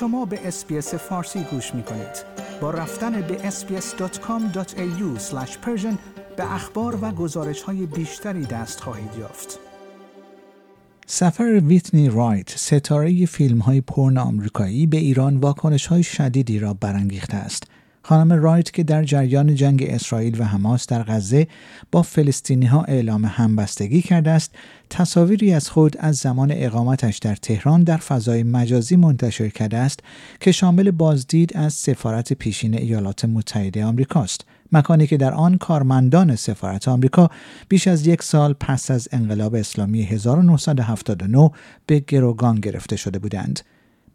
شما به SBS فارسی گوش می کنید. با رفتن به sbs.com.au به اخبار و گزارش های بیشتری دست خواهید یافت. سفر ویتنی رایت ستاره فیلم های پرن آمریکایی به ایران واکنش های شدیدی را برانگیخته است. خانم رایت که در جریان جنگ اسرائیل و حماس در غزه با فلسطینی ها اعلام همبستگی کرده است تصاویری از خود از زمان اقامتش در تهران در فضای مجازی منتشر کرده است که شامل بازدید از سفارت پیشین ایالات متحده آمریکاست. مکانی که در آن کارمندان سفارت آمریکا بیش از یک سال پس از انقلاب اسلامی 1979 به گروگان گرفته شده بودند.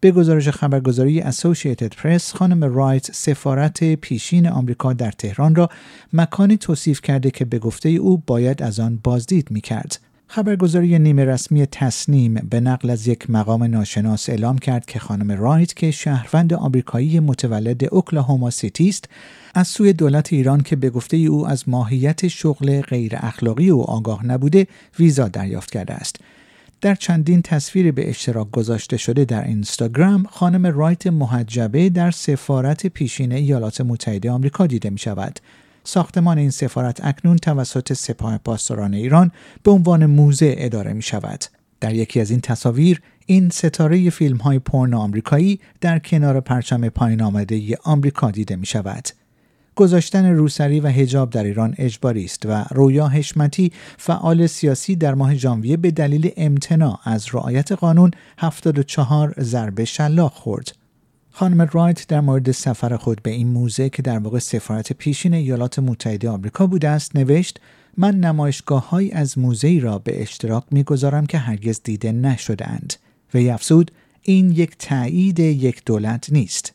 به گزارش خبرگزاری اسوسییتد پرس خانم رایت سفارت پیشین آمریکا در تهران را مکانی توصیف کرده که به گفته او باید از آن بازدید می کرد. خبرگزاری نیمه رسمی تصنیم به نقل از یک مقام ناشناس اعلام کرد که خانم رایت که شهروند آمریکایی متولد اوکلاهوما سیتی است از سوی دولت ایران که به گفته او از ماهیت شغل غیر اخلاقی او آگاه نبوده ویزا دریافت کرده است در چندین تصویر به اشتراک گذاشته شده در اینستاگرام خانم رایت محجبه در سفارت پیشین ایالات متحده آمریکا دیده می شود. ساختمان این سفارت اکنون توسط سپاه پاسداران ایران به عنوان موزه اداره می شود. در یکی از این تصاویر این ستاره فیلم های پورن آمریکایی در کنار پرچم پایین آمده ای آمریکا دیده می شود. گذاشتن روسری و هجاب در ایران اجباری است و رویا حشمتی فعال سیاسی در ماه ژانویه به دلیل امتناع از رعایت قانون 74 ضربه شلاق خورد. خانم رایت در مورد سفر خود به این موزه که در واقع سفارت پیشین ایالات متحده آمریکا بوده است نوشت من نمایشگاه های از موزه را به اشتراک می‌گذارم که هرگز دیده نشدهاند و افزود این یک تایید یک دولت نیست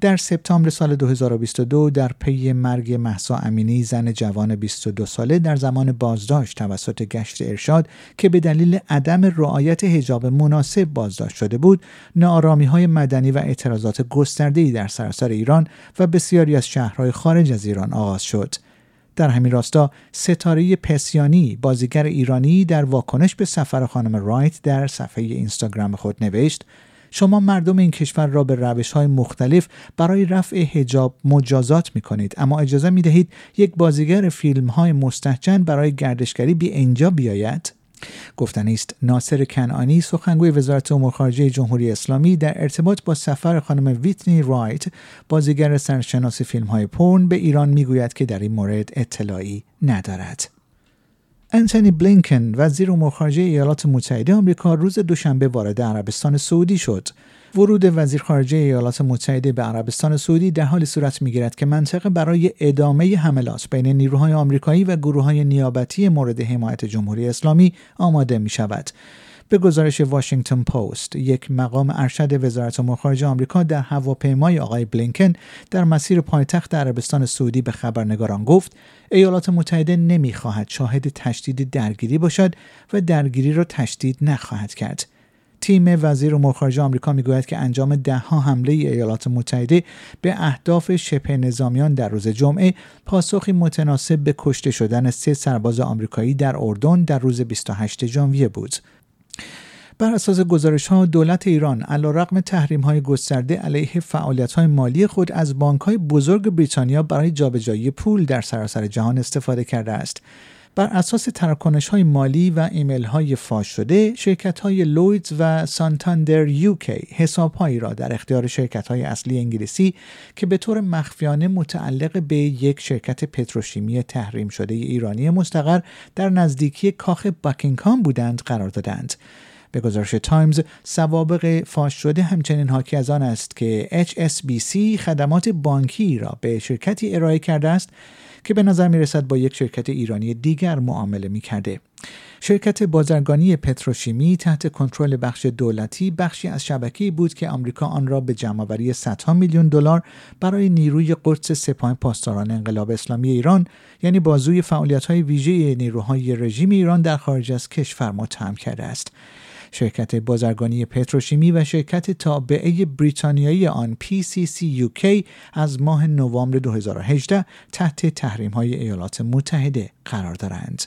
در سپتامبر سال 2022 در پی مرگ محسا امینی زن جوان 22 ساله در زمان بازداشت توسط گشت ارشاد که به دلیل عدم رعایت حجاب مناسب بازداشت شده بود نارامی های مدنی و اعتراضات گسترده در سراسر ایران و بسیاری از شهرهای خارج از ایران آغاز شد. در همین راستا ستاره پسیانی بازیگر ایرانی در واکنش به سفر خانم رایت در صفحه اینستاگرام خود نوشت. شما مردم این کشور را به روش های مختلف برای رفع هجاب مجازات می کنید اما اجازه می دهید یک بازیگر فیلم های مستحجن برای گردشگری بی اینجا بیاید. گفتن است ناصر کنعانی سخنگوی وزارت امور خارجه جمهوری اسلامی در ارتباط با سفر خانم ویتنی رایت بازیگر سرشناس فیلم های پورن به ایران می‌گوید که در این مورد اطلاعی ندارد. انتونی بلینکن وزیر امور خارجه ایالات متحده آمریکا روز دوشنبه وارد عربستان سعودی شد. ورود وزیر خارجه ایالات متحده به عربستان سعودی در حال صورت می‌گیرد که منطقه برای ادامه حملات بین نیروهای آمریکایی و گروه های نیابتی مورد حمایت جمهوری اسلامی آماده می شود. به گزارش واشنگتن پست یک مقام ارشد وزارت امور خارجه آمریکا در هواپیمای آقای بلینکن در مسیر پایتخت عربستان سعودی به خبرنگاران گفت ایالات متحده نمی‌خواهد شاهد تشدید درگیری باشد و درگیری را تشدید نخواهد کرد تیم وزیر امور خارجه آمریکا می‌گوید که انجام دهها حمله ایالات متحده به اهداف شبه نظامیان در روز جمعه پاسخی متناسب به کشته شدن سه سرباز آمریکایی در اردن در روز 28 ژانویه بود. بر اساس گزارش ها دولت ایران علیرغم تحریم های گسترده علیه فعالیت های مالی خود از بانک های بزرگ بریتانیا برای جابجایی پول در سراسر جهان استفاده کرده است. بر اساس تراکنش های مالی و ایمیل های فاش شده شرکت های لویدز و سانتاندر UK حساب هایی را در اختیار شرکت های اصلی انگلیسی که به طور مخفیانه متعلق به یک شرکت پتروشیمی تحریم شده ایرانی مستقر در نزدیکی کاخ باکینگهام بودند قرار دادند. به گزارش تایمز سوابق فاش شده همچنین حاکی از آن است که HSBC خدمات بانکی را به شرکتی ارائه کرده است که به نظر می رسد با یک شرکت ایرانی دیگر معامله می کرده. شرکت بازرگانی پتروشیمی تحت کنترل بخش دولتی بخشی از شبکه بود که آمریکا آن را به جمعآوری صدها میلیون دلار برای نیروی قدس سپاه پاسداران انقلاب اسلامی ایران یعنی بازوی فعالیت‌های ویژه نیروهای رژیم ایران در خارج از کشور متهم کرده است. شرکت بازرگانی پتروشیمی و شرکت تابعه بریتانیایی آن PCC UK از ماه نوامبر 2018 تحت تحریم های ایالات متحده قرار دارند.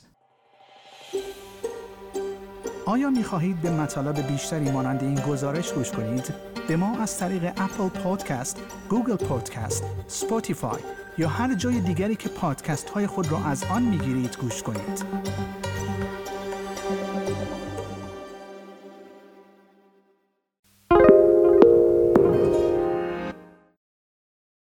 آیا می خواهید به مطالب بیشتری مانند این گزارش گوش کنید؟ به ما از طریق اپل پادکست، گوگل پادکست، سپوتیفای یا هر جای دیگری که پادکست های خود را از آن می گیرید گوش کنید.